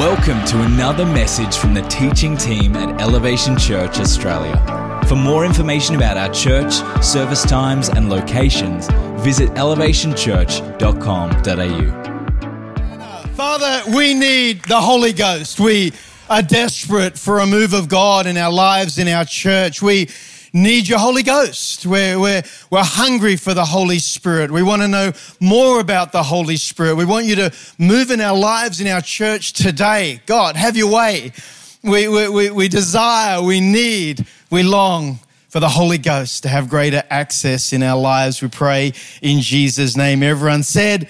Welcome to another message from the teaching team at Elevation Church Australia. For more information about our church, service times, and locations, visit elevationchurch.com.au. Father, we need the Holy Ghost. We are desperate for a move of God in our lives, in our church. We need your Holy Ghost. We're, we're, we're hungry for the Holy Spirit. We want to know more about the Holy Spirit. We want you to move in our lives, in our church today. God, have your way. We, we, we, we desire, we need, we long for the Holy Ghost to have greater access in our lives. We pray in Jesus' name. Everyone said,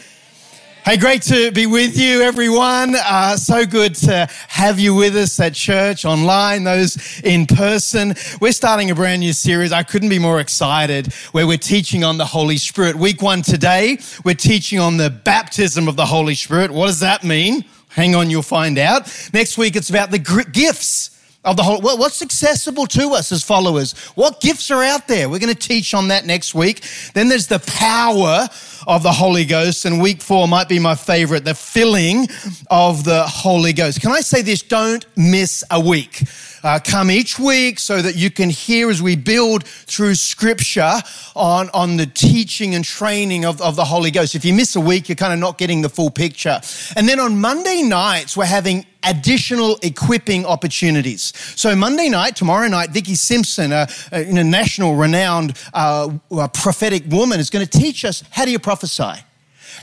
Hey, great to be with you, everyone. Uh, so good to have you with us at church, online, those in person. We're starting a brand new series. I couldn't be more excited where we're teaching on the Holy Spirit. Week one today, we're teaching on the baptism of the Holy Spirit. What does that mean? Hang on, you'll find out. Next week, it's about the gifts of the whole, what's accessible to us as followers? What gifts are out there? We're going to teach on that next week. Then there's the power of the Holy Ghost, and week four might be my favorite, the filling of the Holy Ghost. Can I say this? Don't miss a week. Uh, come each week so that you can hear as we build through scripture on, on the teaching and training of, of the Holy Ghost. If you miss a week, you're kind of not getting the full picture. And then on Monday nights, we're having additional equipping opportunities. So Monday night, tomorrow night, Vicky Simpson, a, a, national renowned uh, prophetic woman, is going to teach us how do you prophesy.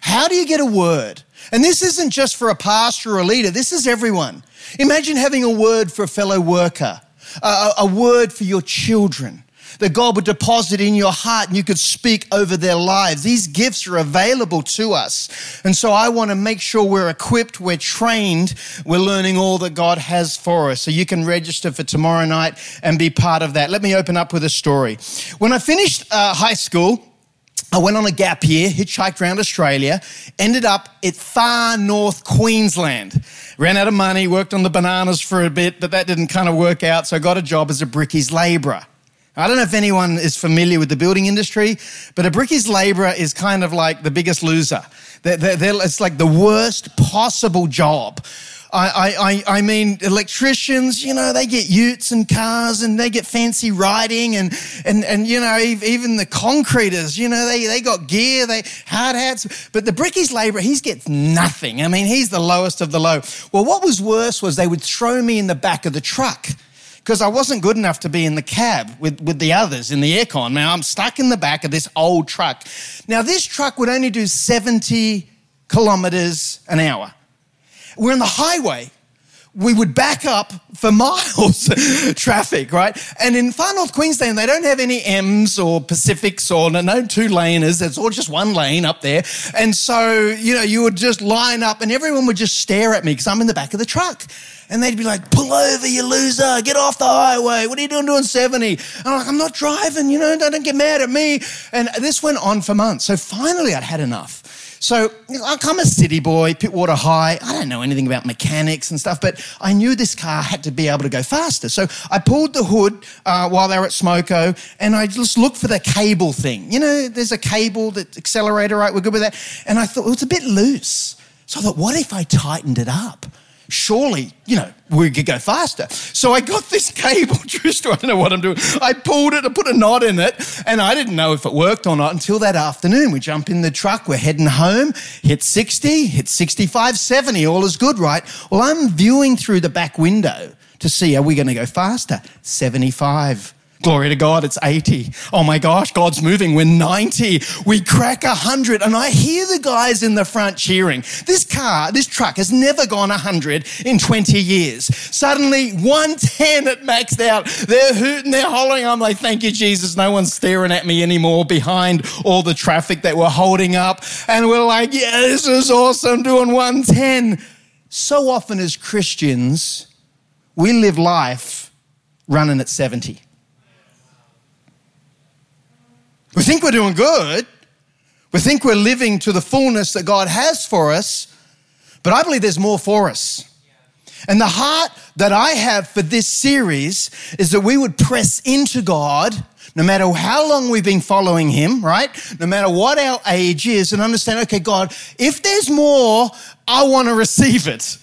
How do you get a word? And this isn't just for a pastor or a leader, this is everyone. Imagine having a word for a fellow worker, a, a word for your children that God would deposit in your heart and you could speak over their lives. These gifts are available to us. And so I want to make sure we're equipped, we're trained, we're learning all that God has for us. So you can register for tomorrow night and be part of that. Let me open up with a story. When I finished uh, high school, I went on a gap year, hitchhiked around Australia, ended up at far north Queensland. Ran out of money, worked on the bananas for a bit, but that didn't kind of work out, so I got a job as a brickies labourer. I don't know if anyone is familiar with the building industry, but a brickies labourer is kind of like the biggest loser. They're, they're, it's like the worst possible job I, I, I mean, electricians, you know, they get utes and cars and they get fancy riding and, and, and you know, even the concreters, you know, they, they got gear, they hard hats. But the brickies labourer, he gets nothing. I mean, he's the lowest of the low. Well, what was worse was they would throw me in the back of the truck because I wasn't good enough to be in the cab with, with the others in the aircon. Now I'm stuck in the back of this old truck. Now, this truck would only do 70 kilometers an hour. We're on the highway. We would back up for miles traffic, right? And in far north Queensland, they don't have any M's or Pacifics or no, two laners. It's all just one lane up there. And so, you know, you would just line up and everyone would just stare at me because I'm in the back of the truck. And they'd be like, pull over, you loser, get off the highway. What are you doing doing 70? And I'm like, I'm not driving, you know, don't get mad at me. And this went on for months. So finally I'd had enough. So I'm a city boy, Pittwater High. I don't know anything about mechanics and stuff, but I knew this car had to be able to go faster. So I pulled the hood uh, while they were at Smoko and I just looked for the cable thing. You know, there's a cable, that accelerator, right? We're good with that. And I thought, well, it's a bit loose. So I thought, what if I tightened it up? Surely, you know, we could go faster. So I got this cable, true I don't know what I'm doing. I pulled it, I put a knot in it, and I didn't know if it worked or not until that afternoon. We jump in the truck, we're heading home, hit 60, hit 65, 70, all is good, right? Well, I'm viewing through the back window to see, are we going to go faster? 75. Glory to God, it's 80. Oh my gosh, God's moving. We're 90. We crack 100. And I hear the guys in the front cheering. This car, this truck has never gone 100 in 20 years. Suddenly, 110 it maxed out. They're hooting, they're hollering. I'm like, thank you, Jesus. No one's staring at me anymore behind all the traffic that we're holding up. And we're like, yeah, this is awesome doing 110. So often as Christians, we live life running at 70. We think we're doing good. We think we're living to the fullness that God has for us, but I believe there's more for us. And the heart that I have for this series is that we would press into God no matter how long we've been following Him, right? No matter what our age is, and understand, okay, God, if there's more, I want to receive it.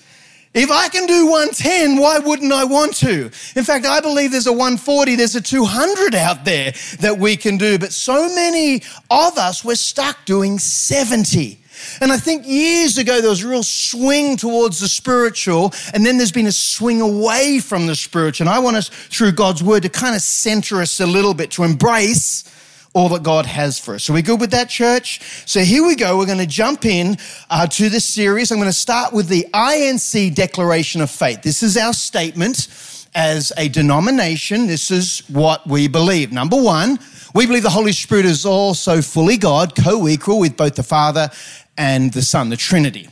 If I can do 110, why wouldn't I want to? In fact, I believe there's a 140, there's a 200 out there that we can do. But so many of us, we're stuck doing 70. And I think years ago, there was a real swing towards the spiritual, and then there's been a swing away from the spiritual. And I want us, through God's word, to kind of center us a little bit, to embrace all that God has for us. So we good with that, church? So here we go. We're going to jump in uh, to this series. I'm going to start with the INC Declaration of Faith. This is our statement as a denomination. This is what we believe. Number one, we believe the Holy Spirit is also fully God, co equal with both the Father and the Son, the Trinity.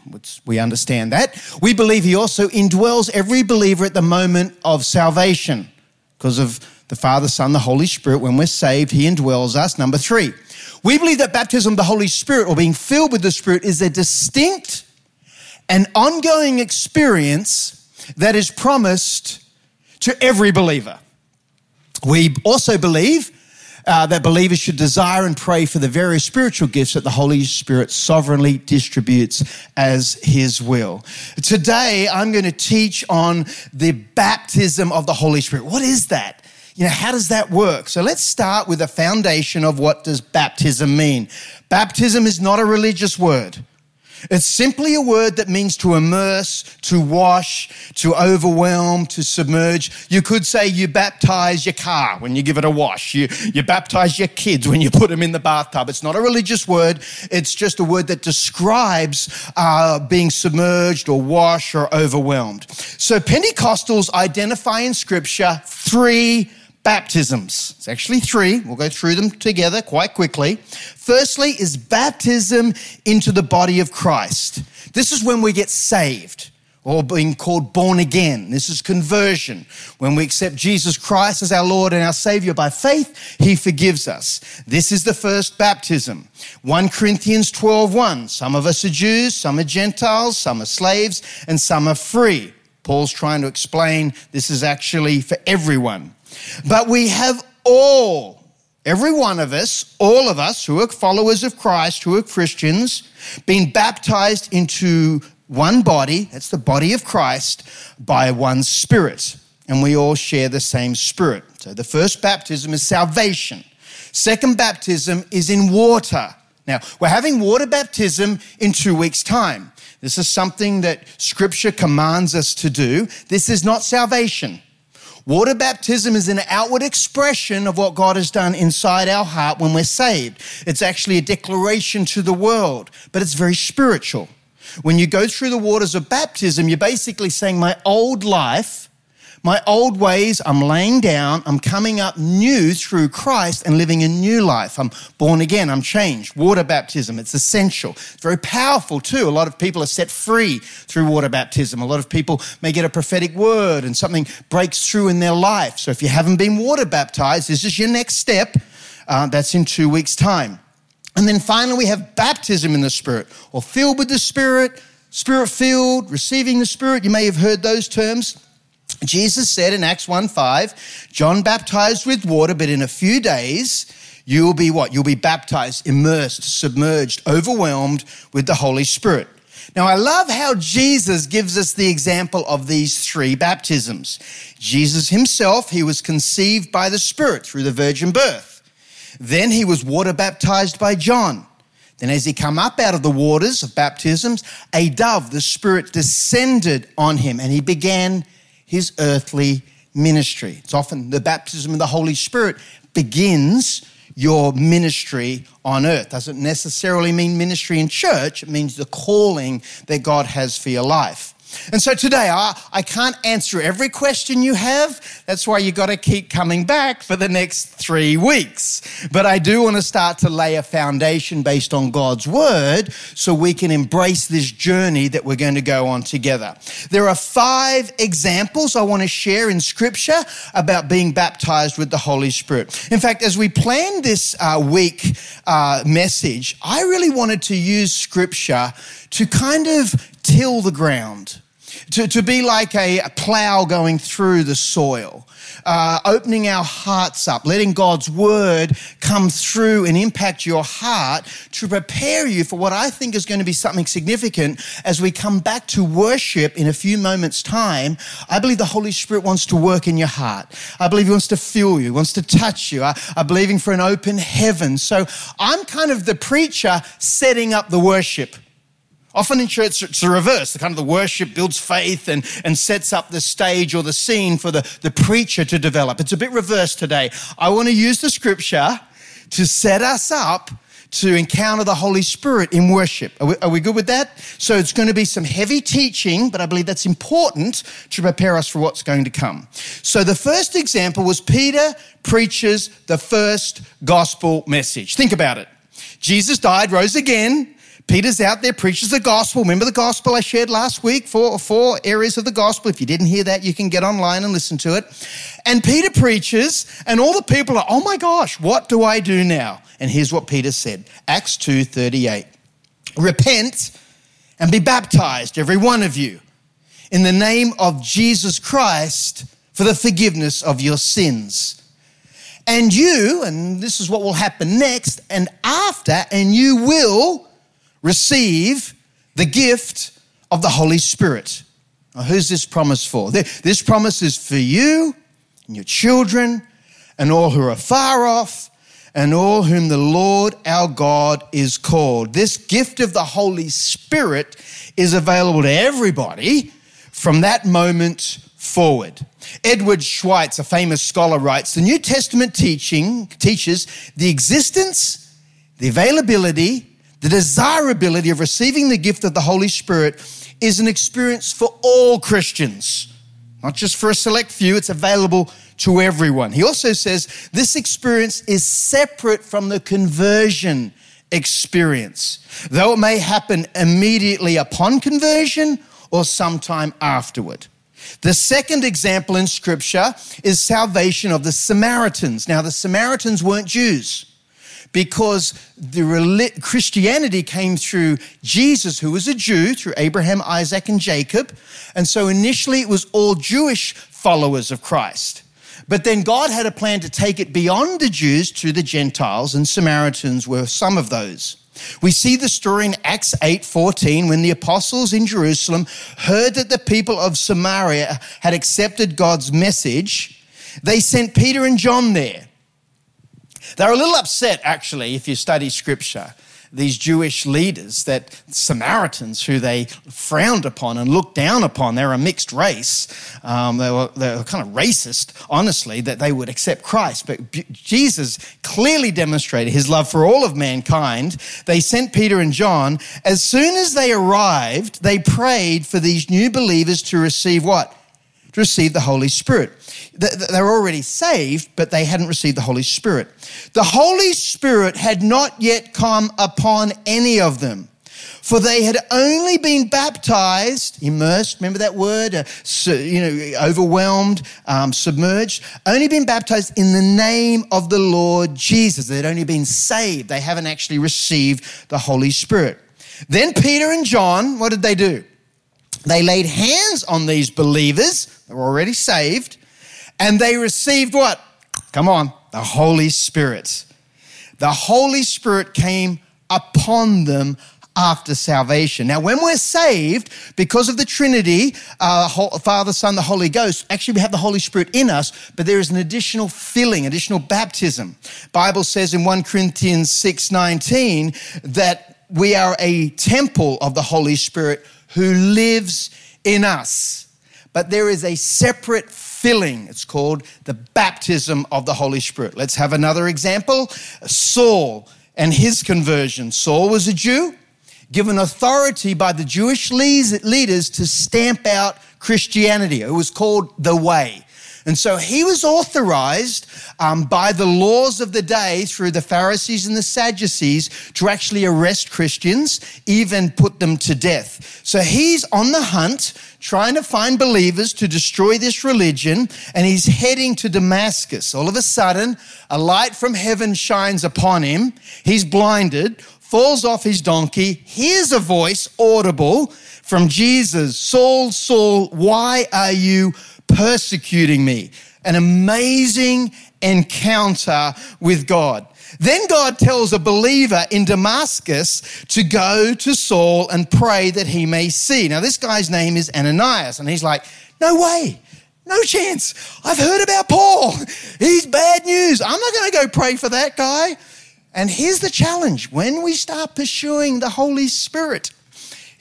We understand that. We believe He also indwells every believer at the moment of salvation because of the Father, Son, the Holy Spirit. When we're saved, He indwells us. Number three, we believe that baptism of the Holy Spirit or being filled with the Spirit is a distinct and ongoing experience that is promised to every believer. We also believe uh, that believers should desire and pray for the various spiritual gifts that the Holy Spirit sovereignly distributes as His will. Today, I'm going to teach on the baptism of the Holy Spirit. What is that? You know, how does that work? So let's start with a foundation of what does baptism mean. Baptism is not a religious word. It's simply a word that means to immerse, to wash, to overwhelm, to submerge. You could say you baptize your car when you give it a wash. You, you baptize your kids when you put them in the bathtub. It's not a religious word. It's just a word that describes uh, being submerged or washed or overwhelmed. So Pentecostals identify in scripture three baptisms. It's actually three. We'll go through them together quite quickly. Firstly, is baptism into the body of Christ. This is when we get saved or being called born again. This is conversion. When we accept Jesus Christ as our Lord and our Savior by faith, He forgives us. This is the first baptism. 1 Corinthians 12 1. Some of us are Jews, some are Gentiles, some are slaves, and some are free. Paul's trying to explain this is actually for everyone. But we have all, every one of us, all of us who are followers of Christ, who are Christians, been baptized into one body, that's the body of Christ, by one spirit. And we all share the same spirit. So the first baptism is salvation. Second baptism is in water. Now, we're having water baptism in two weeks' time. This is something that scripture commands us to do. This is not salvation. Water baptism is an outward expression of what God has done inside our heart when we're saved. It's actually a declaration to the world, but it's very spiritual. When you go through the waters of baptism, you're basically saying, My old life my old ways, I'm laying down, I'm coming up new through Christ and living a new life. I'm born again, I'm changed. Water baptism, it's essential. It's very powerful too. A lot of people are set free through water baptism. A lot of people may get a prophetic word and something breaks through in their life. So if you haven't been water baptized, this is your next step. Uh, that's in two weeks' time. And then finally, we have baptism in the Spirit or filled with the Spirit, Spirit filled, receiving the Spirit. You may have heard those terms. Jesus said in Acts 1 5, John baptized with water, but in a few days, you will be what? You'll be baptized, immersed, submerged, overwhelmed with the Holy Spirit. Now, I love how Jesus gives us the example of these three baptisms. Jesus himself, he was conceived by the Spirit through the virgin birth. Then he was water baptized by John. Then, as he come up out of the waters of baptisms, a dove, the Spirit, descended on him and he began his earthly ministry. It's often the baptism of the Holy Spirit begins your ministry on earth. Doesn't necessarily mean ministry in church, it means the calling that God has for your life. And so today, I, I can't answer every question you have. That's why you've got to keep coming back for the next three weeks. But I do want to start to lay a foundation based on God's word so we can embrace this journey that we're going to go on together. There are five examples I want to share in scripture about being baptized with the Holy Spirit. In fact, as we planned this uh, week uh, message, I really wanted to use scripture to kind of till the ground to, to be like a, plow going through the soil uh, opening our hearts up, letting God's word come through and impact your heart to prepare you for what I think is going to be something significant as we come back to worship in a few moments' time. I believe the Holy Spirit wants to work in your heart. I believe He wants to fill you, wants to touch you. I, I'm believing for an open heaven. So I'm kind of the preacher setting up the worship. Often in church, it's the reverse. The kind of the worship builds faith and, and sets up the stage or the scene for the, the preacher to develop. It's a bit reversed today. I want to use the scripture to set us up to encounter the Holy Spirit in worship. Are we, are we, good with that? So it's going to be some heavy teaching, but I believe that's important to prepare us for what's going to come. So the first example was Peter preaches the first gospel message. Think about it. Jesus died, rose again. Peter's out there, preaches the gospel. Remember the gospel I shared last week? Four, four areas of the gospel. If you didn't hear that, you can get online and listen to it. And Peter preaches, and all the people are, oh my gosh, what do I do now? And here's what Peter said Acts 2 38. Repent and be baptized, every one of you, in the name of Jesus Christ for the forgiveness of your sins. And you, and this is what will happen next and after, and you will receive the gift of the Holy Spirit. Now, who's this promise for? This promise is for you and your children and all who are far off and all whom the Lord our God is called. This gift of the Holy Spirit is available to everybody from that moment forward. Edward Schweitz, a famous scholar, writes The New Testament teaching teaches the existence, the availability, the desirability of receiving the gift of the Holy Spirit is an experience for all Christians, not just for a select few, it's available to everyone. He also says this experience is separate from the conversion experience, though it may happen immediately upon conversion or sometime afterward. The second example in scripture is salvation of the Samaritans. Now, the Samaritans weren't Jews because the Christianity came through Jesus, who was a Jew, through Abraham, Isaac, and Jacob. And so initially it was all Jewish followers of Christ. But then God had a plan to take it beyond the Jews to the Gentiles, and Samaritans were some of those. We see the story in Acts 8:14 when the apostles in Jerusalem heard that the people of Samaria had accepted God's message. They sent Peter and John there. They're a little upset, actually, if you study scripture, these Jewish leaders, that Samaritans, who they frowned upon and looked down upon, they're a mixed race. Um, they, were, they were kind of racist, honestly, that they would accept Christ. But Jesus clearly demonstrated his love for all of mankind. They sent Peter and John. As soon as they arrived, they prayed for these new believers to receive what? To receive the Holy Spirit. They were already saved, but they hadn't received the Holy Spirit. The Holy Spirit had not yet come upon any of them. For they had only been baptized, immersed, remember that word? Uh, you know, overwhelmed, um, submerged, only been baptized in the name of the Lord Jesus. They'd only been saved. They haven't actually received the Holy Spirit. Then Peter and John, what did they do? They laid hands on these believers, they were already saved, and they received what? Come on, the Holy Spirit. The Holy Spirit came upon them after salvation. Now, when we're saved, because of the Trinity, uh, Father, Son, the Holy Ghost, actually we have the Holy Spirit in us, but there is an additional filling, additional baptism. Bible says in 1 Corinthians 6 19 that we are a temple of the Holy Spirit who lives in us. But there is a separate filling. It's called the baptism of the Holy Spirit. Let's have another example. Saul and his conversion. Saul was a Jew, given authority by the Jewish leaders to stamp out Christianity. It was called the Way. And so he was authorized um, by the laws of the day through the Pharisees and the Sadducees to actually arrest Christians, even put them to death. So he's on the hunt, trying to find believers to destroy this religion, and he's heading to Damascus. All of a sudden, a light from heaven shines upon him. He's blinded, falls off his donkey, hears a voice audible from Jesus Saul, Saul, why are you persecuting me? An amazing encounter with God. Then God tells a believer in Damascus to go to Saul and pray that he may see. Now, this guy's name is Ananias, and he's like, No way. No chance. I've heard about Paul. He's bad news. I'm not going to go pray for that guy. And here's the challenge when we start pursuing the Holy Spirit,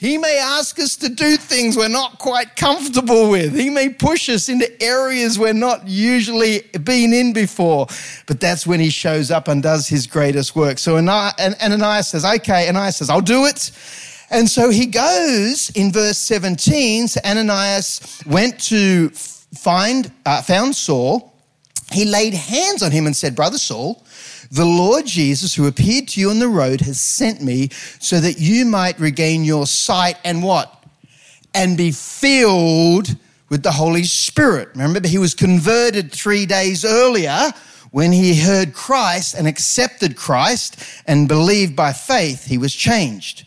He may ask us to do things we're not quite comfortable with. He may push us into areas we're not usually been in before. But that's when He shows up and does His greatest work. So Ananias says, Okay, Ananias says, I'll do it. And so he goes in verse 17. So Ananias went to find, uh, found Saul. He laid hands on him and said, Brother Saul, the Lord Jesus, who appeared to you on the road, has sent me so that you might regain your sight and what? And be filled with the Holy Spirit. Remember, he was converted three days earlier when he heard Christ and accepted Christ and believed by faith, he was changed.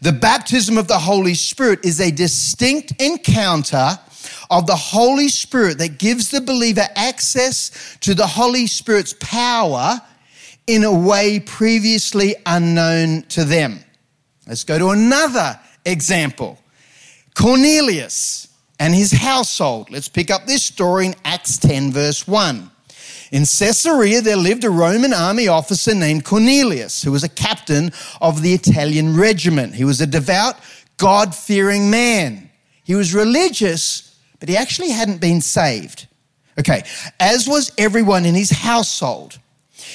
The baptism of the Holy Spirit is a distinct encounter of the Holy Spirit that gives the believer access to the Holy Spirit's power in a way previously unknown to them. Let's go to another example Cornelius and his household. Let's pick up this story in Acts 10, verse 1. In Caesarea, there lived a Roman army officer named Cornelius, who was a captain of the Italian regiment. He was a devout, God fearing man. He was religious, but he actually hadn't been saved. Okay, as was everyone in his household.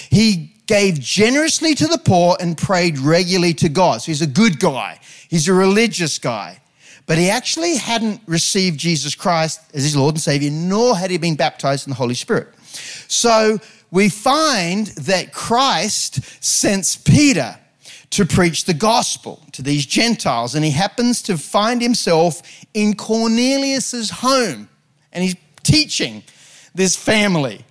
He gave generously to the poor and prayed regularly to God. So he's a good guy, he's a religious guy. But he actually hadn't received Jesus Christ as his Lord and Savior, nor had he been baptized in the Holy Spirit. So we find that Christ sends Peter to preach the gospel to these Gentiles, and he happens to find himself in Cornelius's home, and he's teaching this family.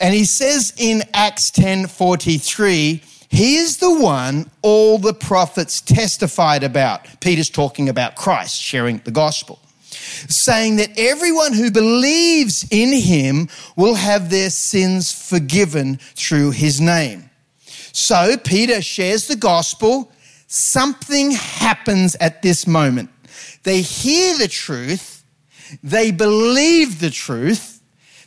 And he says in Acts 10:43, he is the one all the prophets testified about. Peter's talking about Christ sharing the gospel saying that everyone who believes in him will have their sins forgiven through his name. So Peter shares the gospel. Something happens at this moment. They hear the truth, they believe the truth,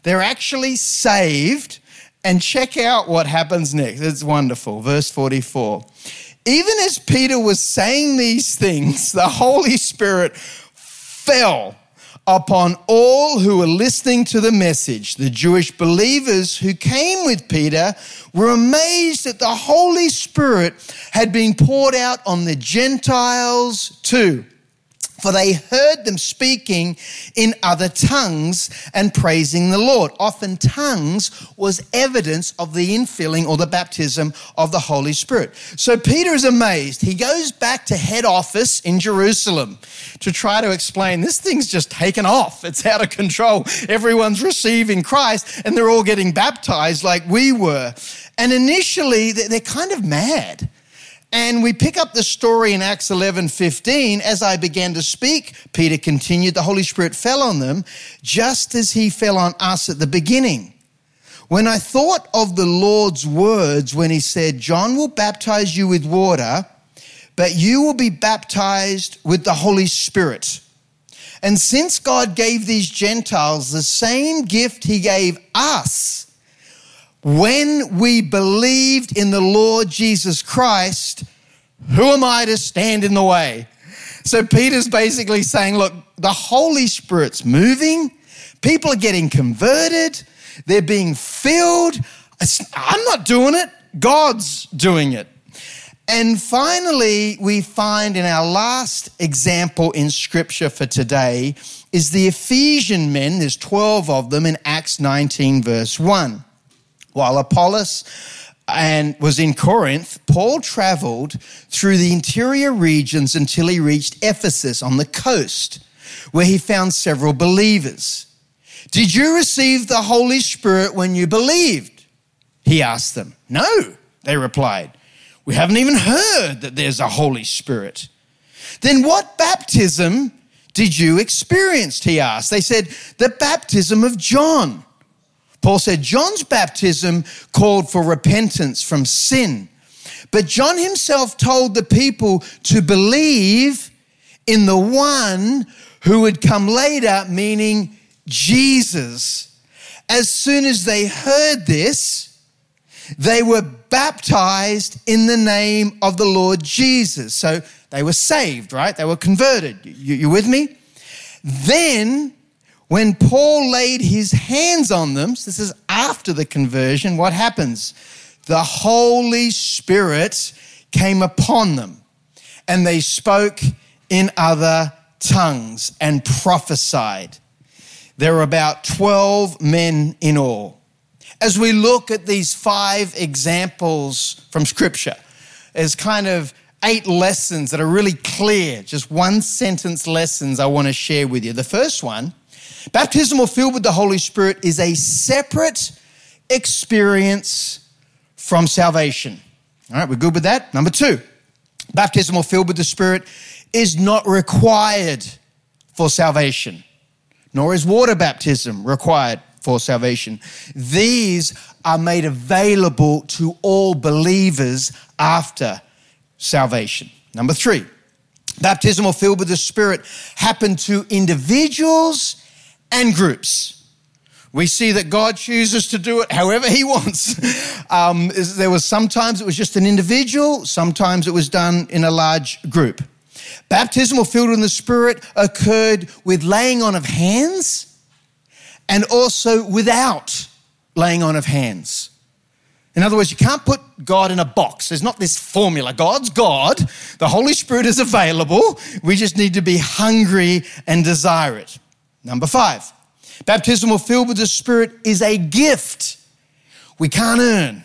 they're actually saved. And check out what happens next. It's wonderful. Verse 44. Even as Peter was saying these things, the Holy Spirit fell upon all who were listening to the message. The Jewish believers who came with Peter were amazed that the Holy Spirit had been poured out on the Gentiles too for they heard them speaking in other tongues and praising the Lord. Often, tongues was evidence of the infilling or the baptism of the Holy Spirit. So, Peter is amazed. He goes back to head office in Jerusalem to try to explain this thing's just taken off. It's out of control. Everyone's receiving Christ and they're all getting baptized like we were. And initially, they're kind of mad. And we pick up the story in Acts 11 15. As I began to speak, Peter continued, the Holy Spirit fell on them just as he fell on us at the beginning. When I thought of the Lord's words when he said, John will baptize you with water, but you will be baptized with the Holy Spirit. And since God gave these Gentiles the same gift he gave us, when we believed in the Lord Jesus Christ, who am I to stand in the way? So Peter's basically saying, look, the Holy Spirit's moving, people are getting converted, they're being filled. I'm not doing it, God's doing it. And finally, we find in our last example in scripture for today is the Ephesian men, there's 12 of them in Acts 19, verse 1. While Apollos and was in Corinth, Paul traveled through the interior regions until he reached Ephesus on the coast, where he found several believers. Did you receive the Holy Spirit when you believed? He asked them. No, they replied. We haven't even heard that there's a Holy Spirit. Then what baptism did you experience? He asked. They said, The baptism of John. Paul said, John's baptism called for repentance from sin. But John himself told the people to believe in the one who would come later, meaning Jesus. As soon as they heard this, they were baptized in the name of the Lord Jesus. So they were saved, right? They were converted. You, you with me? Then, when Paul laid his hands on them, so this is after the conversion, what happens? The Holy Spirit came upon them and they spoke in other tongues and prophesied. There were about 12 men in all. As we look at these five examples from Scripture, as kind of eight lessons that are really clear, just one sentence lessons I want to share with you. The first one baptism or filled with the Holy Spirit is a separate experience from salvation. All right, we're good with that. Number two, baptism or filled with the Spirit is not required for salvation, nor is water baptism required for salvation. These are made available to all believers after salvation. Number three, baptism or filled with the Spirit happen to individuals and groups. We see that God chooses to do it however He wants. Um, there was sometimes it was just an individual, sometimes it was done in a large group. Baptism or filled in the Spirit occurred with laying on of hands and also without laying on of hands. In other words, you can't put God in a box. There's not this formula. God's God. The Holy Spirit is available. We just need to be hungry and desire it. Number five, baptism or filled with the Spirit is a gift we can't earn.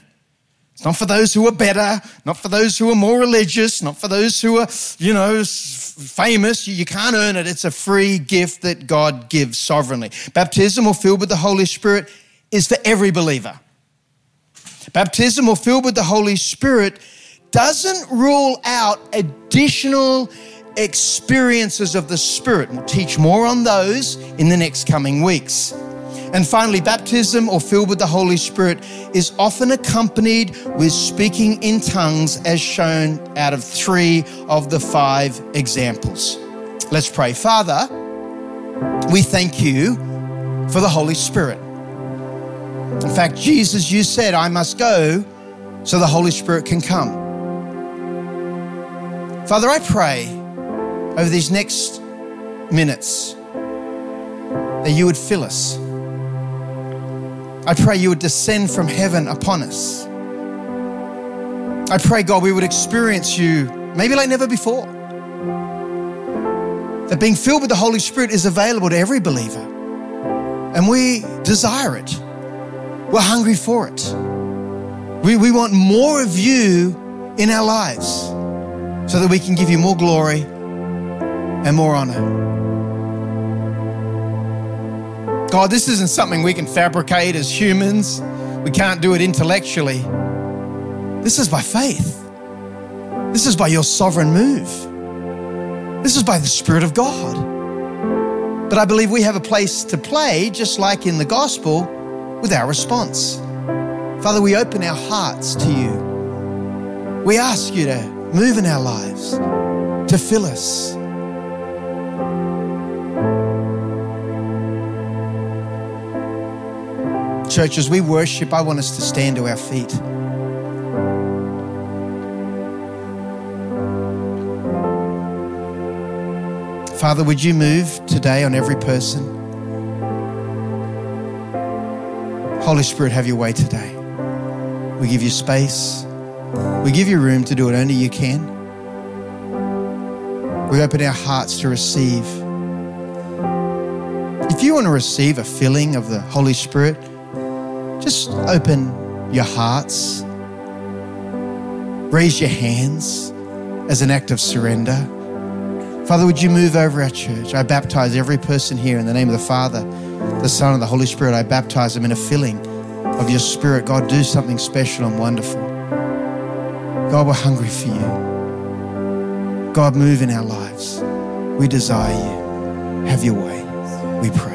It's not for those who are better, not for those who are more religious, not for those who are, you know, famous. You can't earn it. It's a free gift that God gives sovereignly. Baptism or filled with the Holy Spirit is for every believer. Baptism or filled with the Holy Spirit doesn't rule out additional experiences of the Spirit. We'll teach more on those in the next coming weeks. And finally, baptism or filled with the Holy Spirit is often accompanied with speaking in tongues, as shown out of three of the five examples. Let's pray. Father, we thank you for the Holy Spirit. In fact, Jesus, you said, I must go so the Holy Spirit can come. Father, I pray over these next minutes that you would fill us. I pray you would descend from heaven upon us. I pray, God, we would experience you maybe like never before. That being filled with the Holy Spirit is available to every believer, and we desire it. We're hungry for it. We, we want more of you in our lives so that we can give you more glory and more honor. God, this isn't something we can fabricate as humans. We can't do it intellectually. This is by faith. This is by your sovereign move. This is by the Spirit of God. But I believe we have a place to play, just like in the gospel with our response. Father, we open our hearts to you. We ask you to move in our lives, to fill us. Church, as we worship, I want us to stand to our feet. Father, would you move today on every person? Holy Spirit, have your way today. We give you space. We give you room to do it only you can. We open our hearts to receive. If you want to receive a filling of the Holy Spirit, just open your hearts. Raise your hands as an act of surrender. Father, would you move over our church? I baptize every person here in the name of the Father the Son, and the Holy Spirit, I baptize them in a filling of your Spirit. God, do something special and wonderful. God, we're hungry for you. God, move in our lives. We desire you. Have your way, we pray.